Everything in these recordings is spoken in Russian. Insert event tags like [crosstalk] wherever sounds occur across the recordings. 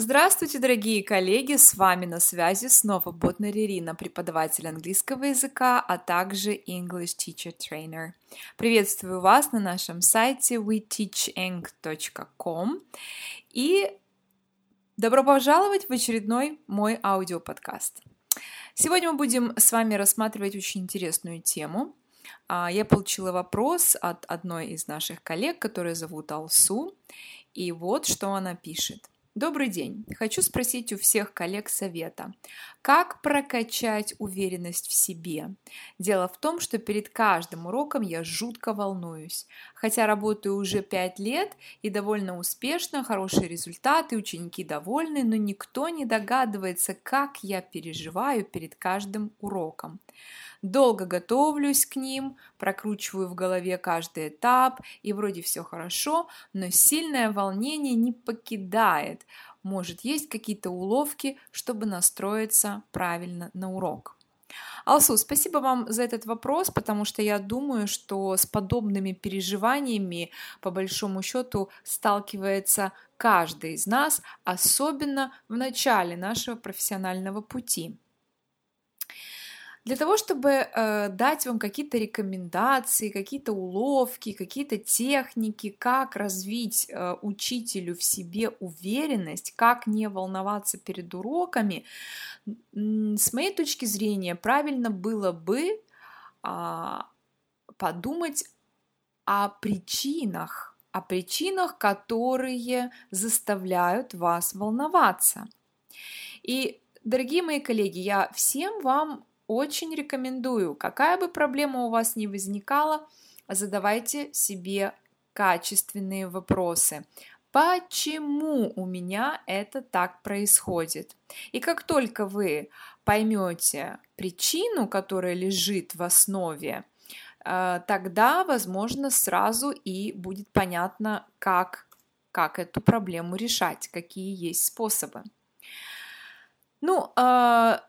Здравствуйте, дорогие коллеги! С вами на связи снова Ботнер Ирина, преподаватель английского языка, а также English Teacher Trainer. Приветствую вас на нашем сайте weteacheng.com и добро пожаловать в очередной мой аудиоподкаст. Сегодня мы будем с вами рассматривать очень интересную тему. А, я получила вопрос от одной из наших коллег, которая зовут Алсу, и вот что она пишет – Добрый день. Хочу спросить у всех коллег совета. Как прокачать уверенность в себе? Дело в том, что перед каждым уроком я жутко волнуюсь. Хотя работаю уже 5 лет и довольно успешно, хорошие результаты, ученики довольны, но никто не догадывается, как я переживаю перед каждым уроком. Долго готовлюсь к ним, прокручиваю в голове каждый этап, и вроде все хорошо, но сильное волнение не покидает. Может, есть какие-то уловки, чтобы настроиться правильно на урок. Алсу, спасибо вам за этот вопрос, потому что я думаю, что с подобными переживаниями, по большому счету, сталкивается каждый из нас, особенно в начале нашего профессионального пути. Для того, чтобы э, дать вам какие-то рекомендации, какие-то уловки, какие-то техники, как развить э, учителю в себе уверенность, как не волноваться перед уроками, с моей точки зрения, правильно было бы э, подумать о причинах, о причинах, которые заставляют вас волноваться. И, дорогие мои коллеги, я всем вам очень рекомендую, какая бы проблема у вас ни возникала, задавайте себе качественные вопросы. Почему у меня это так происходит? И как только вы поймете причину, которая лежит в основе, э, тогда, возможно, сразу и будет понятно, как, как эту проблему решать, какие есть способы. Ну, а,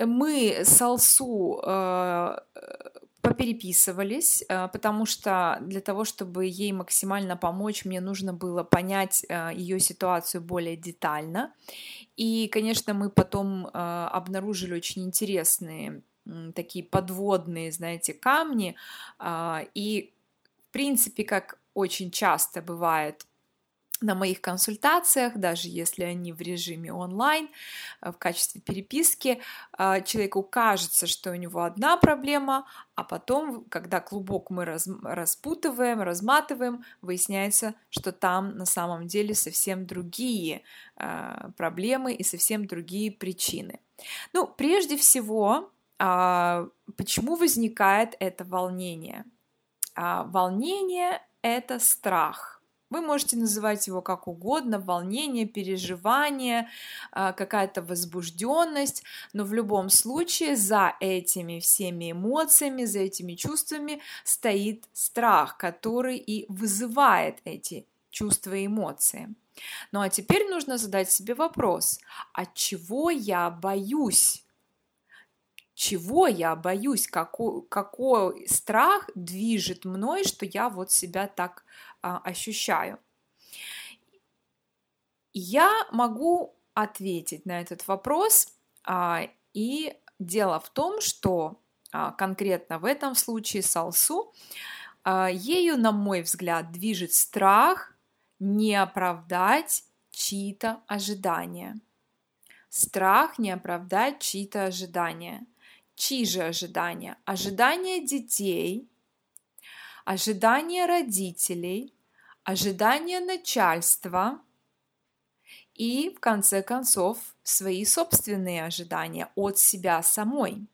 мы с Алсу э, попереписывались, э, потому что для того, чтобы ей максимально помочь, мне нужно было понять э, ее ситуацию более детально. И, конечно, мы потом обнаружили очень интересные такие подводные, знаете, камни. И, в принципе, как очень часто бывает на моих консультациях, даже если они в режиме онлайн, э, в качестве переписки, э, человеку кажется, что у него одна проблема, а потом, когда клубок мы распутываем, разматываем, выясняется, что там на самом деле совсем другие э, проблемы и совсем другие причины. Ну, прежде всего, а, почему возникает это волнение? А, волнение – это страх – вы можете называть его как угодно, волнение, переживание, а, какая-то возбужденность, но в любом случае за этими всеми эмоциями, за этими чувствами стоит страх, который и вызывает эти чувства и эмоции. Ну а теперь нужно задать себе вопрос, от чего я боюсь? Чего я боюсь? Какой, какой страх движет мной, что я вот себя так а, ощущаю. Я могу ответить на этот вопрос, а, и дело в том, что а, конкретно в этом случае с Алсу, ею, на мой взгляд, движет страх не оправдать чьи-то ожидания. Страх не оправдать чьи-то ожидания. Чьи же ожидания? Ожидания детей – ожидания родителей, ожидания начальства и, в конце концов, свои собственные ожидания от себя самой.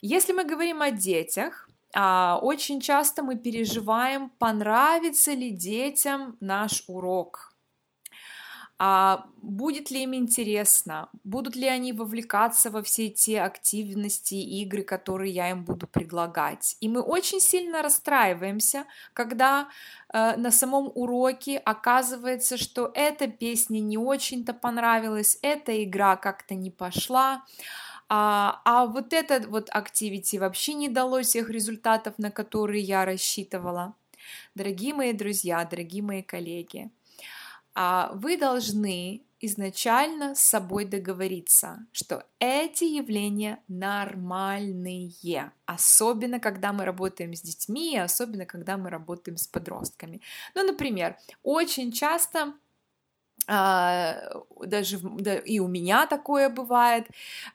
Если мы говорим о детях, а, очень часто мы переживаем, понравится ли детям наш урок – а будет ли им интересно, будут ли они вовлекаться во все те активности, игры, которые я им буду предлагать. И мы очень сильно расстраиваемся, когда э, на самом уроке оказывается, что эта песня не очень-то понравилась, эта игра как-то не пошла, а, а вот этот вот активити вообще не дало тех результатов, на которые я рассчитывала. Дорогие мои друзья, дорогие мои коллеги, вы должны изначально с собой договориться, что эти явления нормальные, особенно когда мы работаем с детьми, особенно когда мы работаем с подростками. Ну, например, очень часто а, даже да, и у меня такое бывает,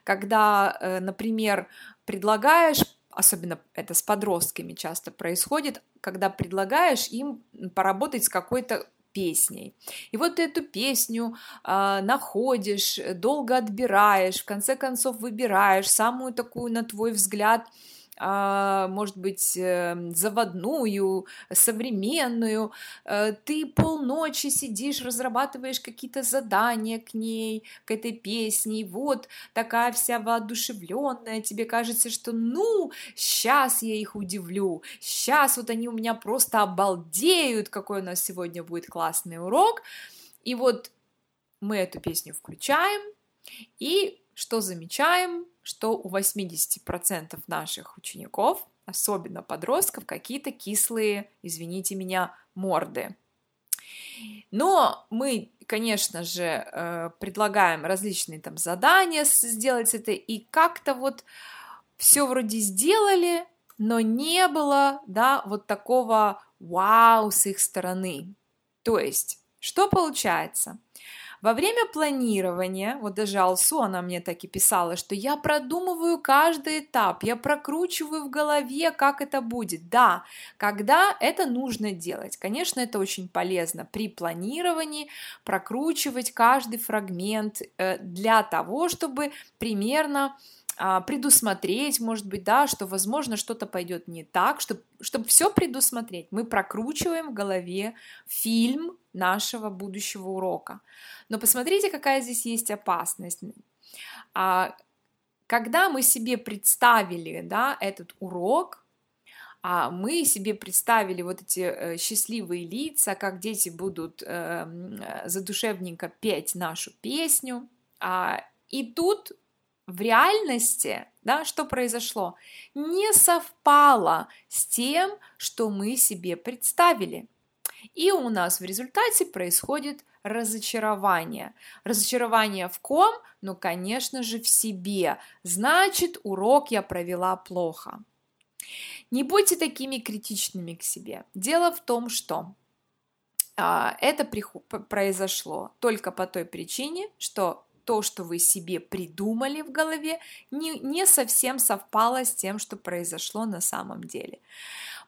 когда, э, например, предлагаешь особенно это с подростками часто происходит, когда предлагаешь им поработать с какой-то песней. И вот ты эту песню э, находишь, долго отбираешь, в конце концов выбираешь самую такую, на твой взгляд, может быть, эм, заводную, современную, э, ты полночи сидишь, разрабатываешь какие-то задания к ней, к этой песне, и вот такая вся воодушевленная, тебе кажется, что ну, сейчас я их удивлю, сейчас вот они у меня просто обалдеют, какой у нас сегодня будет классный урок, и вот мы эту песню включаем, и что замечаем? Что у 80% наших учеников, особенно подростков, какие-то кислые, извините меня, морды. Но мы, конечно же, э, предлагаем различные там задания сделать это, и как-то вот все вроде сделали, но не было, да, вот такого вау с их стороны. То есть, что получается? Во время планирования, вот даже Алсу, она мне так и писала, что я продумываю каждый этап, я прокручиваю в голове, как это будет. Да, когда это нужно делать. Конечно, это очень полезно при планировании прокручивать каждый фрагмент э, для того, чтобы примерно предусмотреть, может быть, да, что, возможно, что-то пойдет не так, чтобы, чтобы все предусмотреть. Мы прокручиваем в голове фильм нашего будущего урока. Но посмотрите, какая здесь есть опасность. А, когда мы себе представили да, этот урок, а мы себе представили вот эти э, счастливые лица, как дети будут э, задушевненько петь нашу песню, а, и тут в реальности, да, что произошло, не совпало с тем, что мы себе представили. И у нас в результате происходит разочарование. Разочарование в ком? Ну, конечно же, в себе. Значит, урок я провела плохо. Не будьте такими критичными к себе. Дело в том, что а, это произошло только по той причине, что то, что вы себе придумали в голове, не, не совсем совпало с тем, что произошло на самом деле.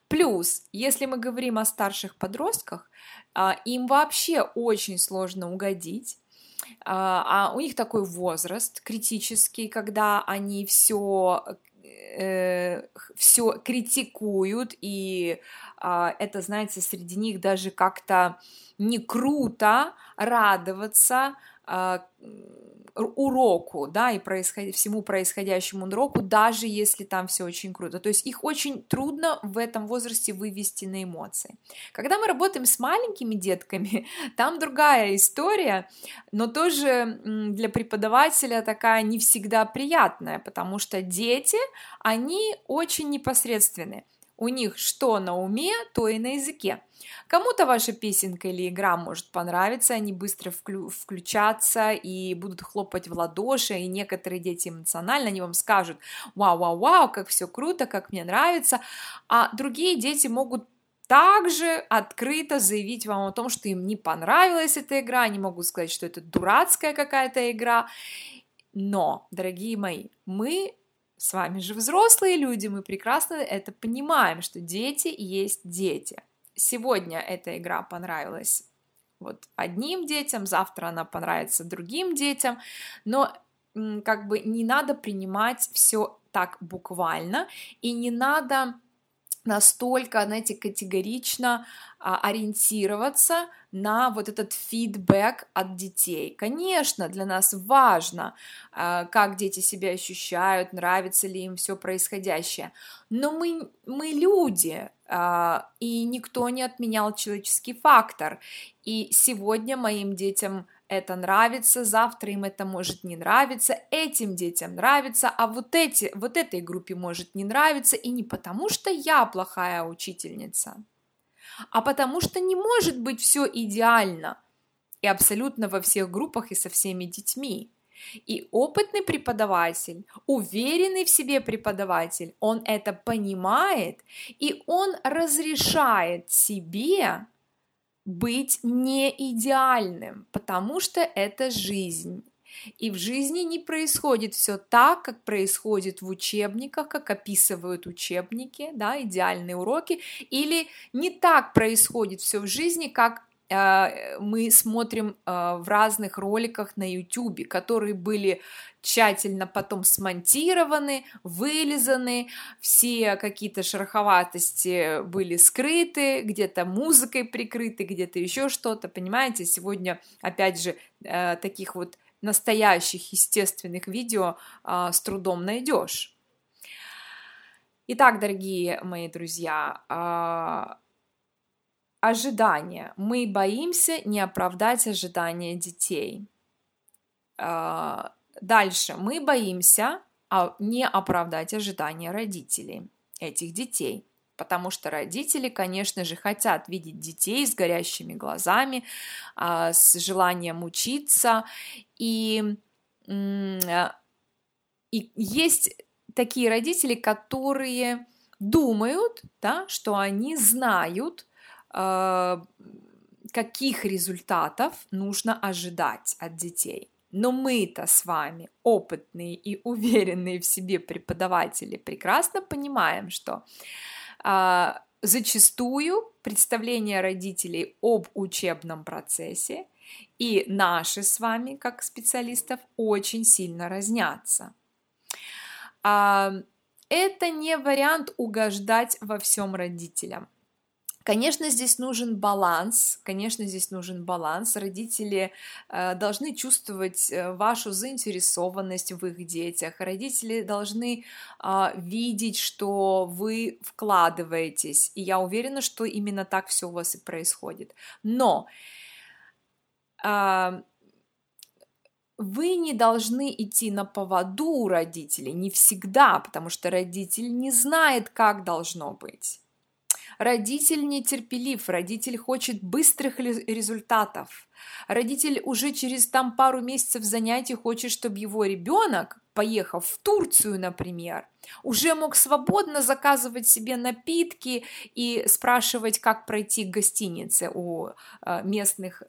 Плюс, если мы говорим о старших подростках, а, им вообще очень сложно угодить, а, а у них такой возраст критический, когда они все э, все критикуют, и а, это, знаете, среди них даже как-то не круто радоваться уроку, да, и происход... всему происходящему уроку, даже если там все очень круто. То есть их очень трудно в этом возрасте вывести на эмоции. Когда мы работаем с маленькими детками, [laughs] там другая история, но тоже для преподавателя такая не всегда приятная, потому что дети, они очень непосредственны. У них что на уме, то и на языке. Кому-то ваша песенка или игра может понравиться, они быстро вклю- включатся и будут хлопать в ладоши, и некоторые дети эмоционально, они вам скажут, вау-вау-вау, как все круто, как мне нравится, а другие дети могут также открыто заявить вам о том, что им не понравилась эта игра, они могут сказать, что это дурацкая какая-то игра, но, дорогие мои, мы с вами же взрослые люди, мы прекрасно это понимаем, что дети есть дети. Сегодня эта игра понравилась вот одним детям, завтра она понравится другим детям, но как бы не надо принимать все так буквально и не надо настолько, знаете, категорично а, ориентироваться на вот этот фидбэк от детей. Конечно, для нас важно, а, как дети себя ощущают, нравится ли им все происходящее, но мы, мы люди, а, и никто не отменял человеческий фактор. И сегодня моим детям это нравится, завтра им это может не нравиться, этим детям нравится, а вот, эти, вот этой группе может не нравиться, и не потому, что я плохая учительница, а потому что не может быть все идеально. и абсолютно во всех группах и со всеми детьми. И опытный преподаватель, уверенный в себе преподаватель, он это понимает, и он разрешает себе быть не идеальным, потому что это жизнь. И в жизни не происходит все так, как происходит в учебниках, как описывают учебники, да, идеальные уроки, или не так происходит все в жизни, как мы смотрим э, в разных роликах на YouTube, которые были тщательно потом смонтированы, вылизаны, все какие-то шероховатости были скрыты, где-то музыкой прикрыты, где-то еще что-то, понимаете? Сегодня, опять же, э, таких вот настоящих естественных видео с трудом найдешь. Итак, дорогие мои друзья, ожидания. Мы боимся не оправдать ожидания детей. А, дальше. Мы боимся не оправдать ожидания родителей этих детей потому что родители, конечно же, хотят видеть детей с горящими глазами, а, с желанием учиться, и, а, и есть такие родители, которые думают, да, что они знают, а, каких результатов нужно ожидать от детей. Но мы-то с вами, опытные и уверенные в себе преподаватели, прекрасно понимаем, что а, зачастую представления родителей об учебном процессе и наши с вами, как специалистов, очень сильно разнятся. А, это не вариант угождать во всем родителям. Конечно, здесь нужен баланс, конечно, здесь нужен баланс. Родители э, должны чувствовать э, вашу заинтересованность в их детях. Родители должны э, видеть, что вы вкладываетесь. И я уверена, что именно так все у вас и происходит. Но э, вы не должны идти на поводу у родителей, не всегда, потому что родитель не знает, как должно быть. Родитель нетерпелив, родитель хочет быстрых результатов. Родитель уже через там пару месяцев занятий хочет, чтобы его ребенок, поехав в Турцию, например, уже мог свободно заказывать себе напитки и спрашивать, как пройти к гостинице у э, местных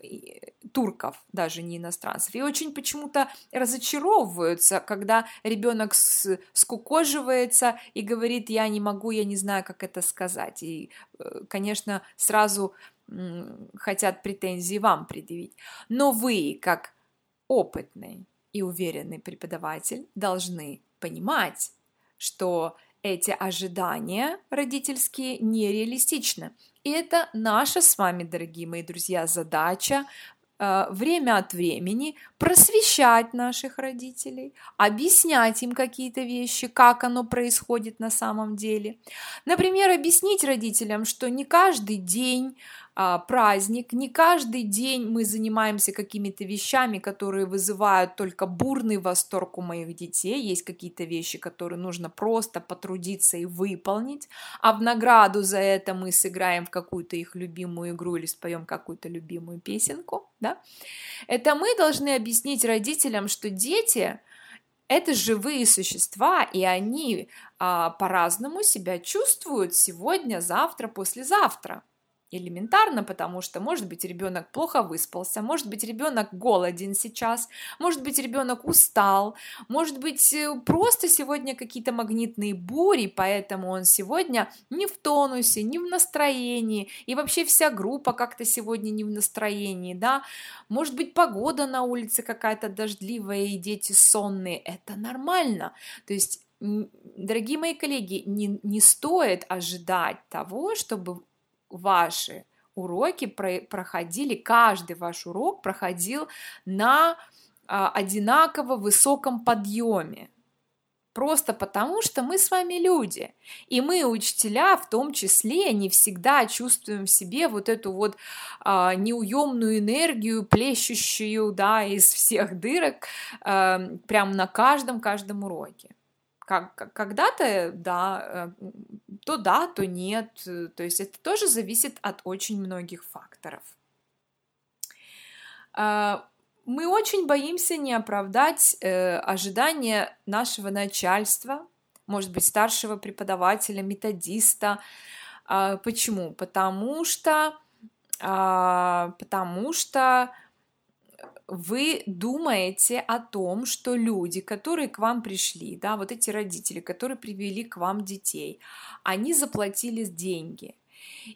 турков, даже не иностранцев. И очень почему-то разочаровываются, когда ребенок скукоживается и говорит, я не могу, я не знаю, как это сказать. И, э, конечно, сразу хотят претензии вам предъявить. Но вы, как опытный и уверенный преподаватель, должны понимать, что эти ожидания родительские нереалистичны. И это наша с вами, дорогие мои друзья, задача Э, время от времени просвещать наших родителей, объяснять им какие-то вещи, как оно происходит на самом деле. Например, объяснить родителям, что не каждый день а, праздник. Не каждый день мы занимаемся какими-то вещами, которые вызывают только бурный восторг у моих детей. Есть какие-то вещи, которые нужно просто потрудиться и выполнить, а в награду за это мы сыграем в какую-то их любимую игру или споем какую-то любимую песенку. Да? Это мы должны объяснить родителям, что дети это живые существа, и они а, по-разному себя чувствуют сегодня, завтра, послезавтра элементарно, потому что, может быть, ребенок плохо выспался, может быть, ребенок голоден сейчас, может быть, ребенок устал, может быть, э, просто сегодня какие-то магнитные бури, поэтому он сегодня не в тонусе, не в настроении, и вообще вся группа как-то сегодня не в настроении, да, может быть, погода на улице какая-то дождливая, и дети сонные, это нормально, то есть Дорогие мои коллеги, не, не стоит ожидать того, чтобы ваши уроки про проходили, каждый ваш урок проходил на а, одинаково высоком подъеме. Просто потому, что мы с вами люди. И мы, учителя, в том числе, не всегда чувствуем в себе вот эту вот а, неуемную энергию, плещущую да, из всех дырок, а, прям на каждом-каждом уроке. Как, когда-то, да, э, то да, то нет. То есть это тоже зависит от очень многих факторов. А, мы очень боимся не оправдать э, ожидания нашего начальства, может быть, старшего преподавателя, методиста. А, почему? Потому что, а, потому что вы думаете о том, что люди, которые к вам пришли, да, вот эти родители, которые привели к вам детей, они заплатили деньги.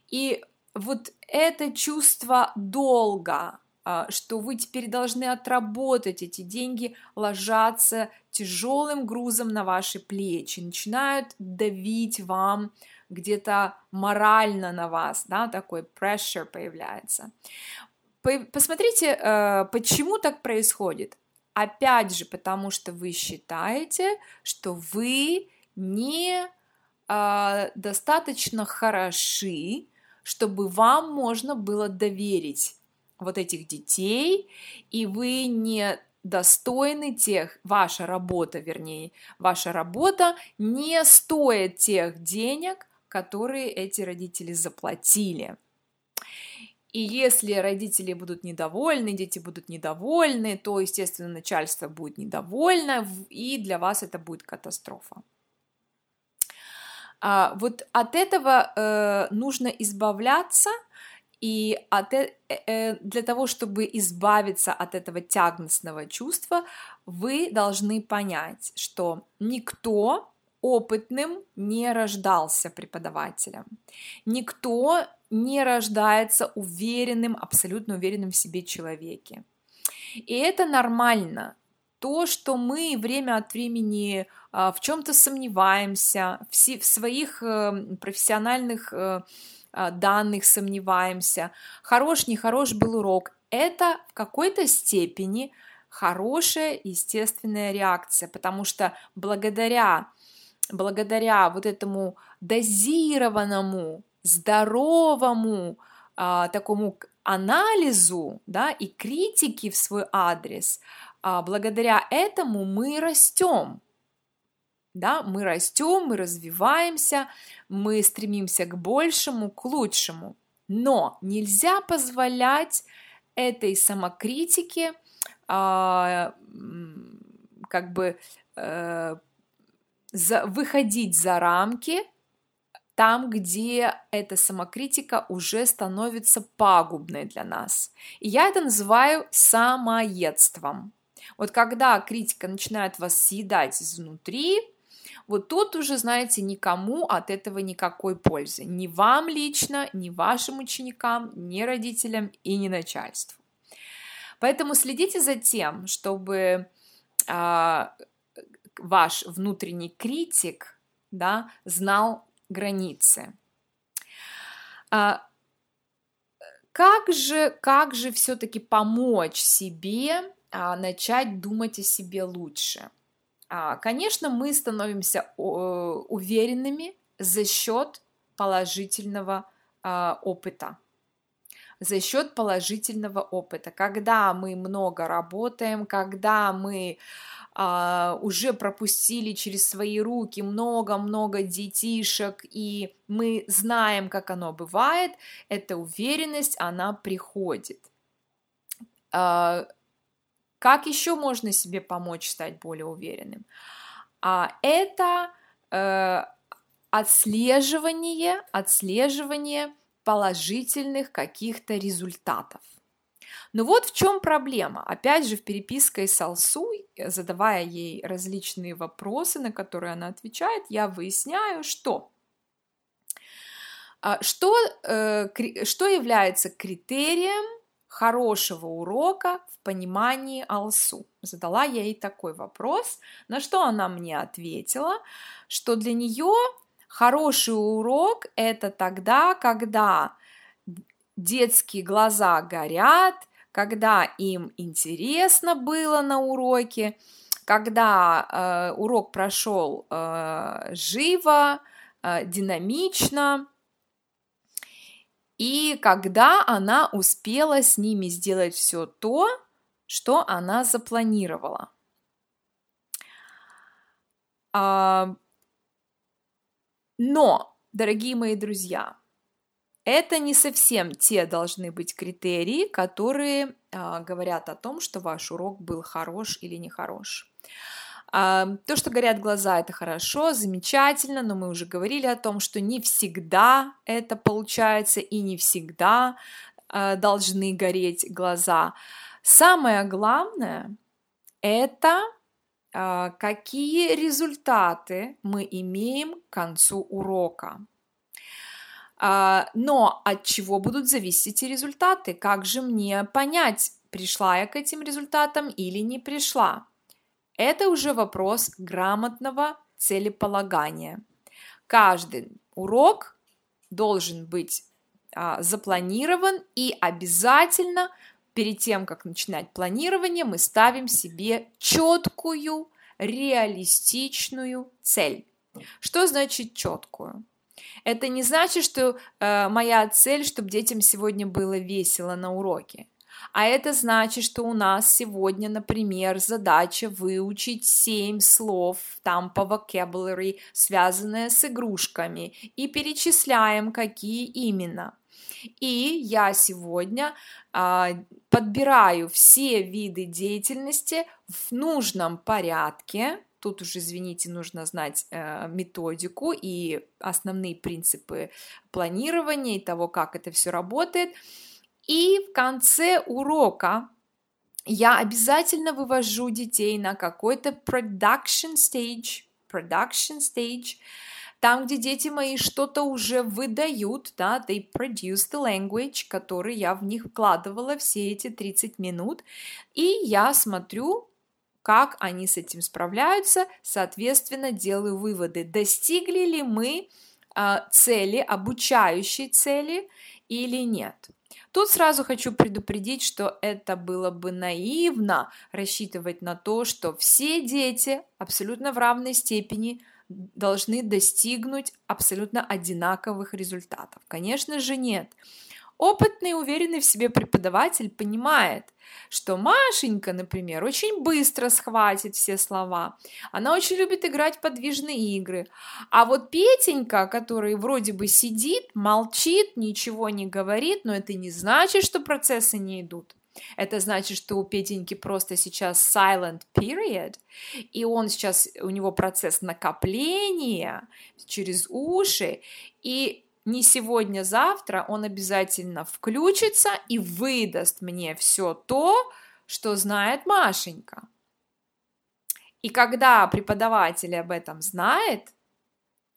И вот это чувство долга, а, что вы теперь должны отработать эти деньги, ложатся тяжелым грузом на ваши плечи, начинают давить вам где-то морально на вас, да, такой pressure появляется. Посмотрите, э, почему так происходит. Опять же, потому что вы считаете, что вы не а, достаточно хороши, чтобы вам можно было доверить вот этих детей, и вы не достойны тех, ваша работа, вернее, ваша работа не стоит тех денег, которые эти родители заплатили. И если родители будут недовольны, дети будут недовольны, то, естественно, начальство будет недовольно, и для вас это будет катастрофа. А, вот от этого э, нужно избавляться, и от, э, э, для того, чтобы избавиться от этого тягостного чувства, вы должны понять, что никто опытным не рождался преподавателем. Никто не рождается уверенным, абсолютно уверенным в себе человеке. И это нормально. То, что мы время от времени а, в чем-то сомневаемся, в своих э, профессиональных э, а, данных сомневаемся, хорош, нехорош был урок, это в какой-то степени хорошая естественная реакция, потому что благодаря благодаря вот этому дозированному, здоровому а, такому анализу да, и критике в свой адрес, а, благодаря этому мы растем. Да, мы растем, мы развиваемся, мы стремимся к большему, к лучшему. Но нельзя позволять этой самокритике а, как бы э, за, выходить за рамки там, где эта самокритика уже становится пагубной для нас. И я это называю самоедством. Вот когда критика начинает вас съедать изнутри, вот тут уже, знаете, никому от этого никакой пользы. Ни вам лично, ни вашим ученикам, ни родителям и ни начальству. Поэтому следите за тем, чтобы а, ваш внутренний критик да, знал границы. А, как же, как же все-таки помочь себе а, начать думать о себе лучше? А, конечно, мы становимся уверенными за счет положительного а, опыта за счет положительного опыта. Когда мы много работаем, когда мы а, уже пропустили через свои руки много-много детишек, и мы знаем, как оно бывает, эта уверенность, она приходит. А, как еще можно себе помочь стать более уверенным? А, это э, отслеживание, отслеживание положительных каких-то результатов. Но вот в чем проблема. Опять же, в переписке с Алсу, задавая ей различные вопросы, на которые она отвечает, я выясняю, что а, что, э, что является критерием хорошего урока в понимании Алсу? Задала я ей такой вопрос, на что она мне ответила, что для нее хороший урок это тогда, когда детские глаза горят, когда им интересно было на уроке, когда э, урок прошел э, живо, э, динамично, и когда она успела с ними сделать все то, что она запланировала. А, но, дорогие мои друзья, это не совсем те должны быть критерии, которые а, говорят о том, что ваш урок был хорош или нехорош. А, то, что горят глаза, это хорошо, замечательно, но мы уже говорили о том, что не всегда это получается и не всегда а, должны гореть глаза. Самое главное – это какие результаты мы имеем к концу урока. А, но от чего будут зависеть эти результаты? Как же мне понять, пришла я к этим результатам или не пришла? Это уже вопрос грамотного целеполагания. Каждый урок должен быть а, запланирован и обязательно перед тем, как начинать планирование, мы ставим себе четкую, реалистичную цель. Что значит четкую? Это не значит, что э, моя цель, чтобы детям сегодня было весело на уроке. А это значит, что у нас сегодня, например, задача выучить 7 слов там по vocabulary, связанные с игрушками, и перечисляем, какие именно. И я сегодня а, подбираю все виды деятельности в нужном порядке. Тут уже, извините, нужно знать э, методику и основные принципы планирования и того, как это все работает. И в конце урока я обязательно вывожу детей на какой-то production stage, production stage, там, где дети мои что-то уже выдают, да, they produce the language, который я в них вкладывала все эти 30 минут, и я смотрю, как они с этим справляются, соответственно, делаю выводы, достигли ли мы э, цели, обучающей цели или нет. Тут сразу хочу предупредить, что это было бы наивно рассчитывать на то, что все дети абсолютно в равной степени должны достигнуть абсолютно одинаковых результатов. Конечно же, нет. Опытный уверенный в себе преподаватель понимает, что Машенька, например, очень быстро схватит все слова. Она очень любит играть в подвижные игры. А вот Петенька, который вроде бы сидит, молчит, ничего не говорит, но это не значит, что процессы не идут. Это значит, что у Петеньки просто сейчас silent period, и он сейчас, у него процесс накопления через уши, и не сегодня, завтра он обязательно включится и выдаст мне все то, что знает Машенька. И когда преподаватель об этом знает,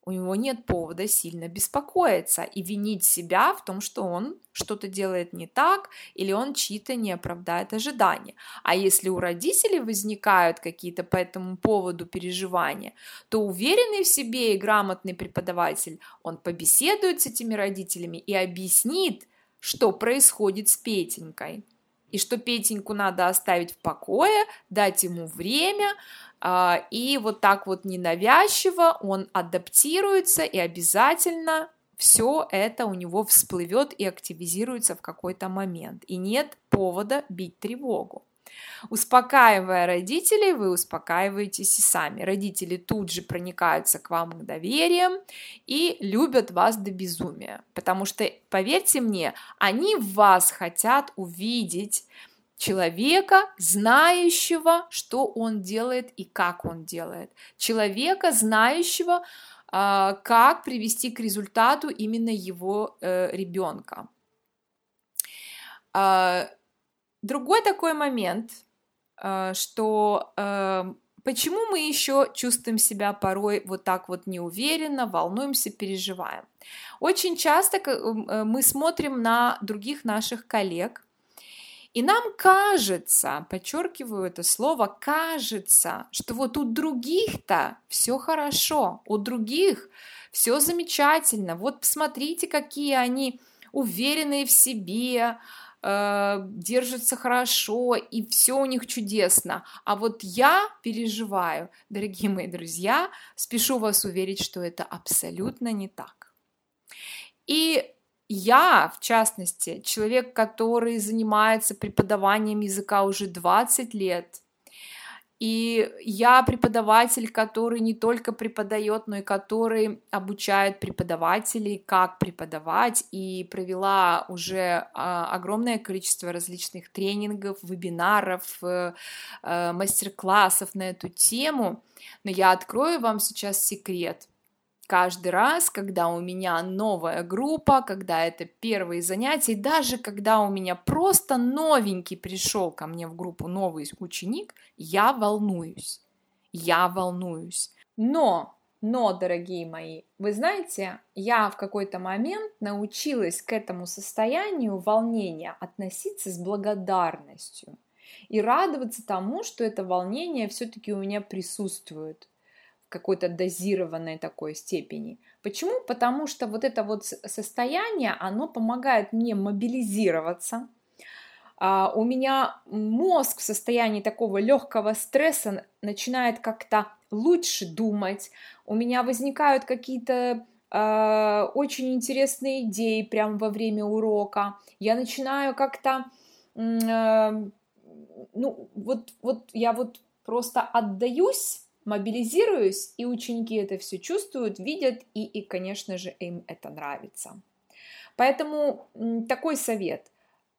у него нет повода сильно беспокоиться и винить себя в том, что он что-то делает не так или он чьи-то не оправдает ожидания. А если у родителей возникают какие-то по этому поводу переживания, то уверенный в себе и грамотный преподаватель, он побеседует с этими родителями и объяснит, что происходит с Петенькой. И что Петеньку надо оставить в покое, дать ему время, а, и вот так вот ненавязчиво он адаптируется и обязательно все это у него всплывет и активизируется в какой-то момент. И нет повода бить тревогу. Успокаивая родителей, вы успокаиваетесь и сами. Родители тут же проникаются к вам доверием и любят вас до безумия. Потому что, поверьте мне, они в вас хотят увидеть человека, знающего, что он делает и как он делает, человека, знающего, а, как привести к результату именно его э, ребенка. Другой такой момент, а, что э, Почему мы еще чувствуем себя порой вот так вот неуверенно, волнуемся, переживаем? Очень часто э, мы смотрим на других наших коллег, и нам кажется, подчеркиваю это слово, кажется, что вот у других-то все хорошо, у других все замечательно. Вот посмотрите, какие они уверенные в себе, э, держатся хорошо, и все у них чудесно. А вот я переживаю, дорогие мои друзья, спешу вас уверить, что это абсолютно не так. И я, в частности, человек, который занимается преподаванием языка уже 20 лет, И я преподаватель, который не только преподает, но и который обучает преподавателей, как преподавать, и провела уже а, огромное количество различных тренингов, вебинаров, э, э, мастер-классов на эту тему. Но я открою вам сейчас секрет каждый раз, когда у меня новая группа, когда это первые занятия, и даже когда у меня просто новенький пришел ко мне в группу новый ученик, я волнуюсь. Я волнуюсь. Но, но, дорогие мои, вы знаете, я в какой-то момент научилась к этому состоянию волнения относиться с благодарностью и радоваться тому, что это волнение все-таки у меня присутствует какой-то дозированной такой степени. Почему? Потому что вот это вот состояние, оно помогает мне мобилизироваться. Uh, у меня мозг в состоянии такого легкого стресса начинает как-то лучше думать. У меня возникают какие-то uh, очень интересные идеи прямо во время урока. Я начинаю как-то, uh, ну вот, вот я вот просто отдаюсь мобилизируюсь, и ученики это все чувствуют, видят, и, и конечно же, им это нравится. Поэтому такой совет.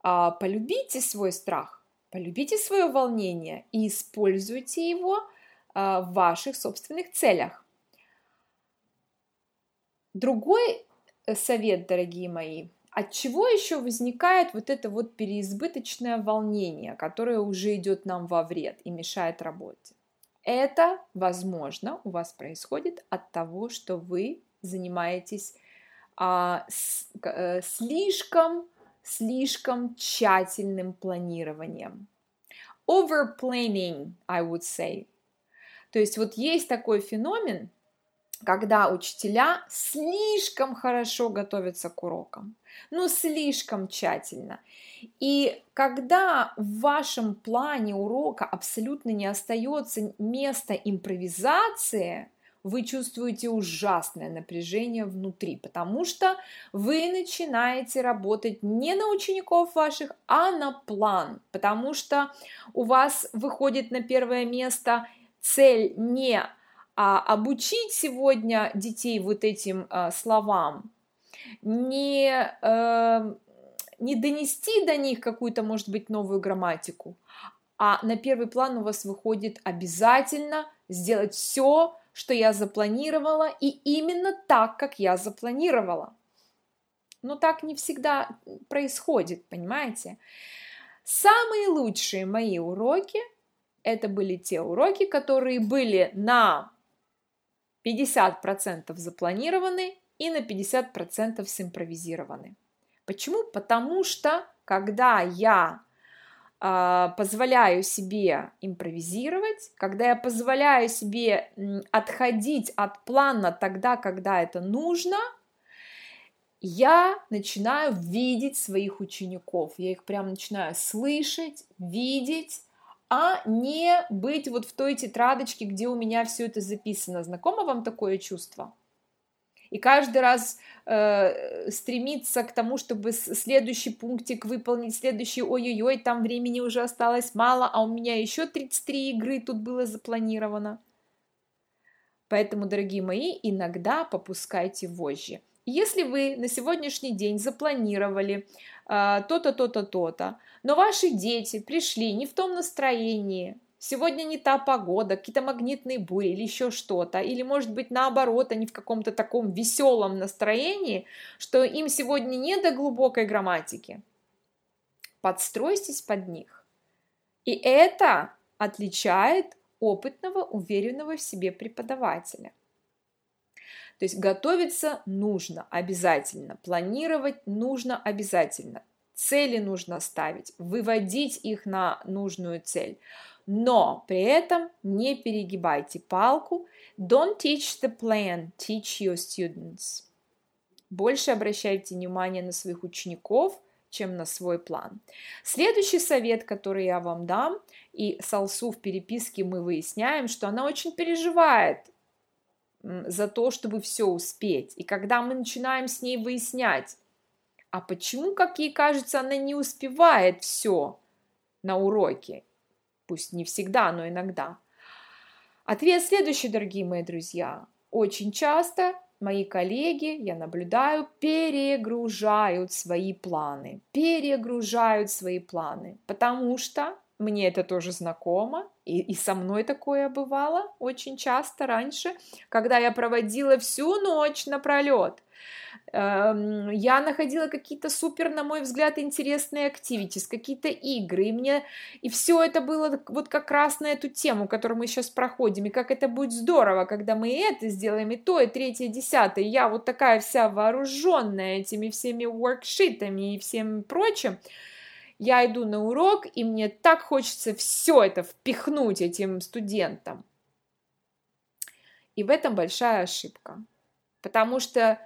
А, полюбите свой страх, полюбите свое волнение и используйте его а, в ваших собственных целях. Другой э, совет, дорогие мои, от чего еще возникает вот это вот переизбыточное волнение, которое уже идет нам во вред и мешает работе? Это, возможно, у вас происходит от того, что вы занимаетесь а, с, а, слишком, слишком тщательным планированием. Overplanning, I would say. То есть вот есть такой феномен, когда учителя слишком хорошо готовятся к урокам, ну слишком тщательно. И когда в вашем плане урока абсолютно не остается места импровизации, вы чувствуете ужасное напряжение внутри, потому что вы начинаете работать не на учеников ваших, а на план, потому что у вас выходит на первое место цель не а, обучить сегодня детей вот этим а, словам, не э, не донести до них какую-то, может быть, новую грамматику, а на первый план у вас выходит обязательно сделать все, что я запланировала, и именно так, как я запланировала. Но так не всегда происходит, понимаете? Самые лучшие мои уроки – это были те уроки, которые были на 50% запланированы и на 50% симпровизированы. Почему? Потому что когда я э, позволяю себе импровизировать, когда я позволяю себе отходить от плана тогда, когда это нужно, я начинаю видеть своих учеников, я их прям начинаю слышать, видеть, а не быть вот в той тетрадочке, где у меня все это записано. Знакомо вам такое чувство? И каждый раз э, стремиться к тому, чтобы следующий пунктик выполнить, следующий, ой-ой-ой, там времени уже осталось мало, а у меня еще 33 игры тут было запланировано. Поэтому, дорогие мои, иногда попускайте вожжи. Если вы на сегодняшний день запланировали э, то-то, то-то, то-то, но ваши дети пришли не в том настроении, сегодня не та погода, какие-то магнитные бури или еще что-то, или может быть наоборот, они в каком-то таком веселом настроении, что им сегодня не до глубокой грамматики. Подстройтесь под них. И это отличает опытного, уверенного в себе преподавателя. То есть готовиться нужно обязательно, планировать нужно обязательно, цели нужно ставить, выводить их на нужную цель но при этом не перегибайте палку. Don't teach the plan, teach your students. Больше обращайте внимание на своих учеников, чем на свой план. Следующий совет, который я вам дам, и с Алсу в переписке мы выясняем, что она очень переживает за то, чтобы все успеть. И когда мы начинаем с ней выяснять, а почему, как ей кажется, она не успевает все на уроке, пусть не всегда, но иногда. Ответ следующий, дорогие мои друзья. Очень часто мои коллеги, я наблюдаю, перегружают свои планы, перегружают свои планы, потому что мне это тоже знакомо, и, и со мной такое бывало очень часто раньше, когда я проводила всю ночь напролет. Эм, я находила какие-то супер, на мой взгляд, интересные активитис, какие-то игры, и мне, и все это было вот как раз на эту тему, которую мы сейчас проходим, и как это будет здорово, когда мы это сделаем, и то, и третье, и десятое, я вот такая вся вооруженная этими всеми воркшитами и всем прочим, я иду на урок, и мне так хочется все это впихнуть этим студентам. И в этом большая ошибка. Потому что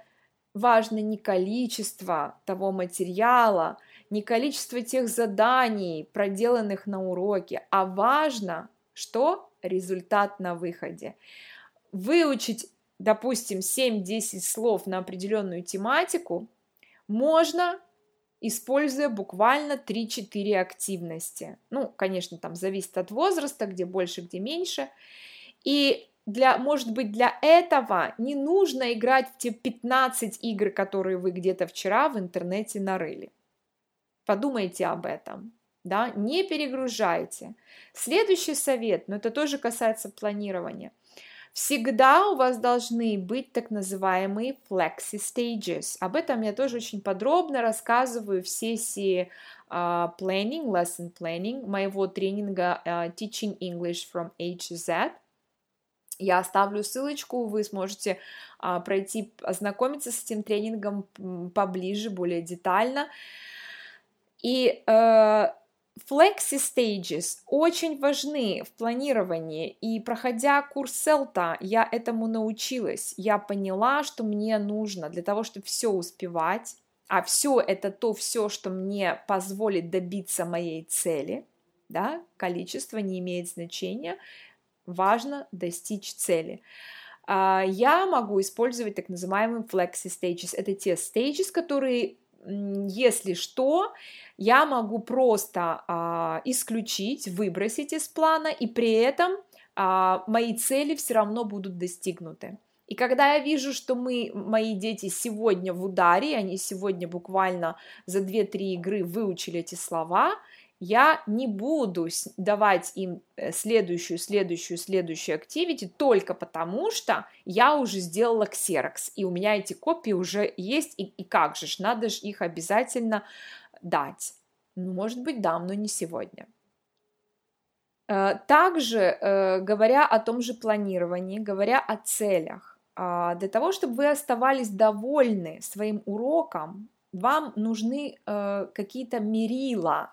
важно не количество того материала, не количество тех заданий, проделанных на уроке, а важно, что результат на выходе. Выучить, допустим, 7-10 слов на определенную тематику можно используя буквально 3-4 активности. Ну, конечно, там зависит от возраста, где больше, где меньше. И для, может быть, для этого не нужно играть в те 15 игр, которые вы где-то вчера в интернете нарыли. Подумайте об этом. Да? Не перегружайте. Следующий совет, но это тоже касается планирования – Всегда у вас должны быть так называемые flexi stages. Об этом я тоже очень подробно рассказываю в сессии uh, planning, lesson planning моего тренинга uh, Teaching English from A to Z. Я оставлю ссылочку, вы сможете uh, пройти, ознакомиться с этим тренингом поближе, более детально. И uh, Flexi stages очень важны в планировании, и проходя курс Селта, я этому научилась. Я поняла, что мне нужно для того, чтобы все успевать, а все это то все, что мне позволит добиться моей цели, да, количество не имеет значения, важно достичь цели. А, я могу использовать так называемые flexi stages. Это те stages, которые если что, я могу просто а, исключить, выбросить из плана, и при этом а, мои цели все равно будут достигнуты. И когда я вижу, что мы, мои дети сегодня в ударе, они сегодня буквально за 2-3 игры выучили эти слова, я не буду давать им э, следующую, следующую, следующую активити только потому, что я уже сделала ксерокс, и у меня эти копии уже есть, и, и как же, надо же их обязательно дать. Ну, может быть, дам, но не сегодня. Э, также, э, говоря о том же планировании, говоря о целях, а, для того, чтобы вы оставались довольны своим уроком, вам нужны какие-то мерила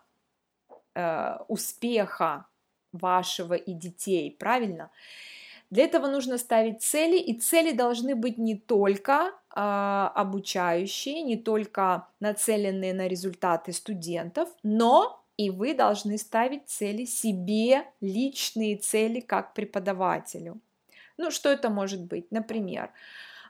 э, успеха вашего и детей, правильно? Для этого нужно ставить цели, и цели должны быть не только э, обучающие, не только нацеленные на результаты студентов, но и вы должны ставить цели себе, личные цели как преподавателю. Ну, что это может быть? Например, а,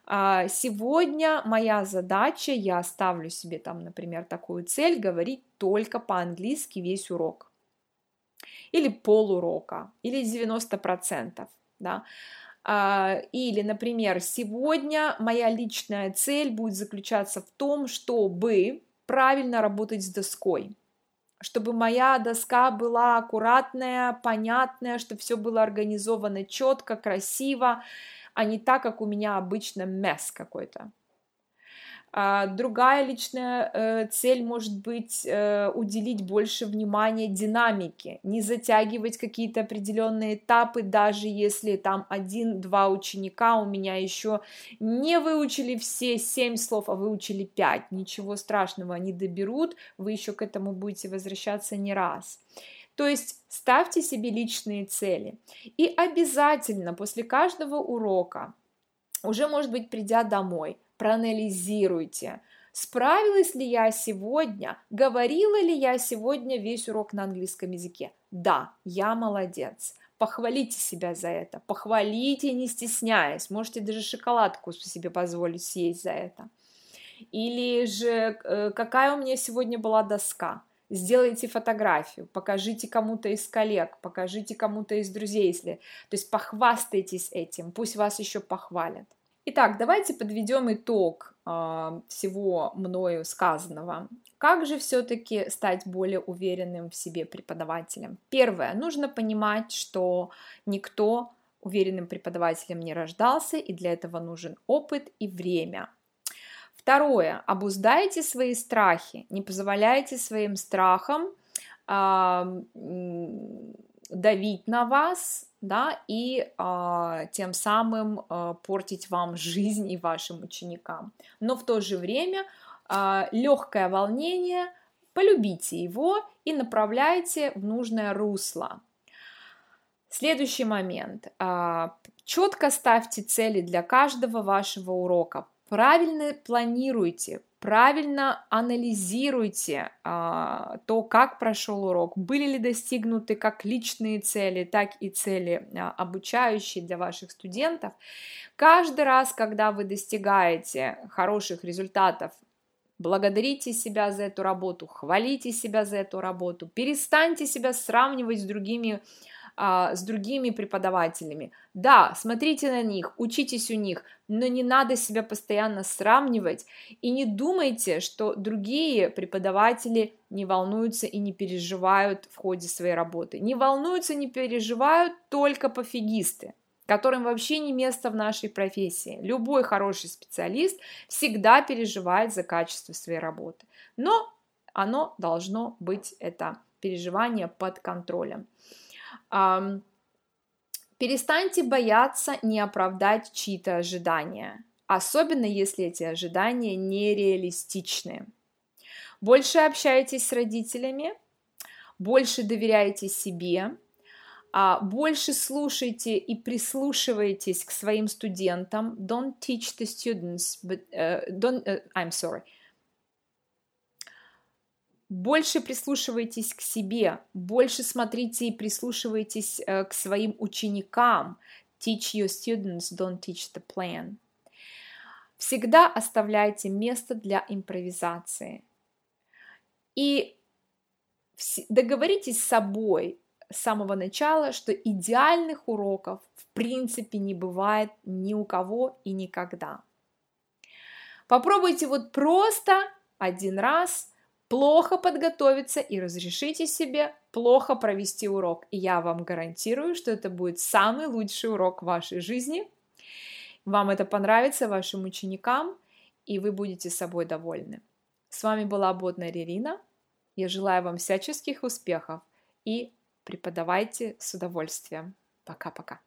сегодня моя задача, я ставлю себе там, например, такую цель, говорить только по-английски весь урок. Или полурока, или 90%. Да? А, или, например, сегодня моя личная цель будет заключаться в том, чтобы правильно работать с доской, чтобы моя доска была аккуратная, понятная, чтобы все было организовано четко, красиво, а не так, как у меня обычно месс какой-то. А, другая личная э, цель может быть э, уделить больше внимания динамике, не затягивать какие-то определенные этапы, даже если там один-два ученика у меня еще не выучили все семь слов, а выучили пять. Ничего страшного, они доберут, вы еще к этому будете возвращаться не раз. То есть ставьте себе личные цели. И обязательно после каждого урока, уже, может быть, придя домой, проанализируйте, справилась ли я сегодня, говорила ли я сегодня весь урок на английском языке. Да, я молодец. Похвалите себя за это, похвалите, не стесняясь. Можете даже шоколадку себе позволить съесть за это. Или же, э, какая у меня сегодня была доска – сделайте фотографию, покажите кому-то из коллег, покажите кому-то из друзей, если, то есть похвастайтесь этим, пусть вас еще похвалят. Итак, давайте подведем итог э, всего мною сказанного. Как же все-таки стать более уверенным в себе преподавателем? Первое, нужно понимать, что никто уверенным преподавателем не рождался, и для этого нужен опыт и время. Второе, обуздайте свои страхи, не позволяйте своим страхам э, давить на вас, да, и э, тем самым э, портить вам жизнь и вашим ученикам. Но в то же время э, легкое волнение, полюбите его и направляйте в нужное русло. Следующий момент. Четко ставьте цели для каждого вашего урока. Правильно планируйте, правильно анализируйте а, то, как прошел урок, были ли достигнуты как личные цели, так и цели а, обучающие для ваших студентов. Каждый раз, когда вы достигаете хороших результатов, благодарите себя за эту работу, хвалите себя за эту работу, перестаньте себя сравнивать с другими а, с другими преподавателями. Да, смотрите на них, учитесь у них, но не надо себя постоянно сравнивать и не думайте, что другие преподаватели не волнуются и не переживают в ходе своей работы. Не волнуются, не переживают только пофигисты которым вообще не место в нашей профессии. Любой хороший специалист всегда переживает за качество своей работы. Но оно должно быть, это переживание под контролем. Перестаньте бояться не оправдать чьи-то ожидания, особенно если эти ожидания нереалистичны. Больше общайтесь с родителями, больше доверяйте себе, а, больше слушайте и прислушивайтесь к своим студентам. Don't teach the students, but uh, don't. Uh, I'm sorry больше прислушивайтесь к себе, больше смотрите и прислушивайтесь э, к своим ученикам. Teach your students, don't teach the plan. Всегда оставляйте место для импровизации. И договоритесь с собой с самого начала, что идеальных уроков в принципе не бывает ни у кого и никогда. Попробуйте вот просто один раз – плохо подготовиться и разрешите себе плохо провести урок. И я вам гарантирую, что это будет самый лучший урок вашей жизни. Вам это понравится, вашим ученикам, и вы будете собой довольны. С вами была Бодная Ирина. Я желаю вам всяческих успехов и преподавайте с удовольствием. Пока-пока.